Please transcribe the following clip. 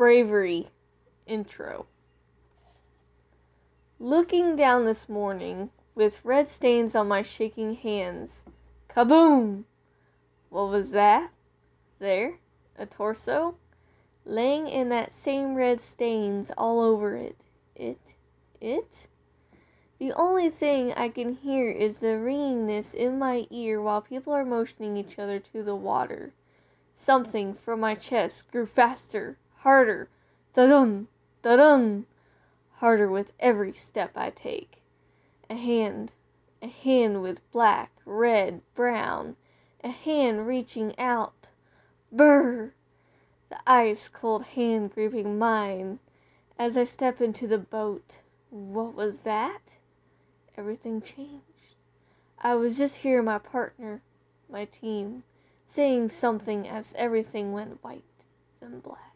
Bravery Intro Looking down this morning, with red stains on my shaking hands, kaboom! What was that? There? A torso? Laying in that same red stains all over it. It? It? The only thing I can hear is the ringingness in my ear while people are motioning each other to the water. Something from my chest grew faster, harder, da-dum, da-dum, harder with every step I take. A hand, a hand with black, red, brown, a hand reaching out. Brr! The ice cold hand gripping mine as I step into the boat. What was that? Everything changed. I was just hearing my partner, my team, saying something as everything went white, then black.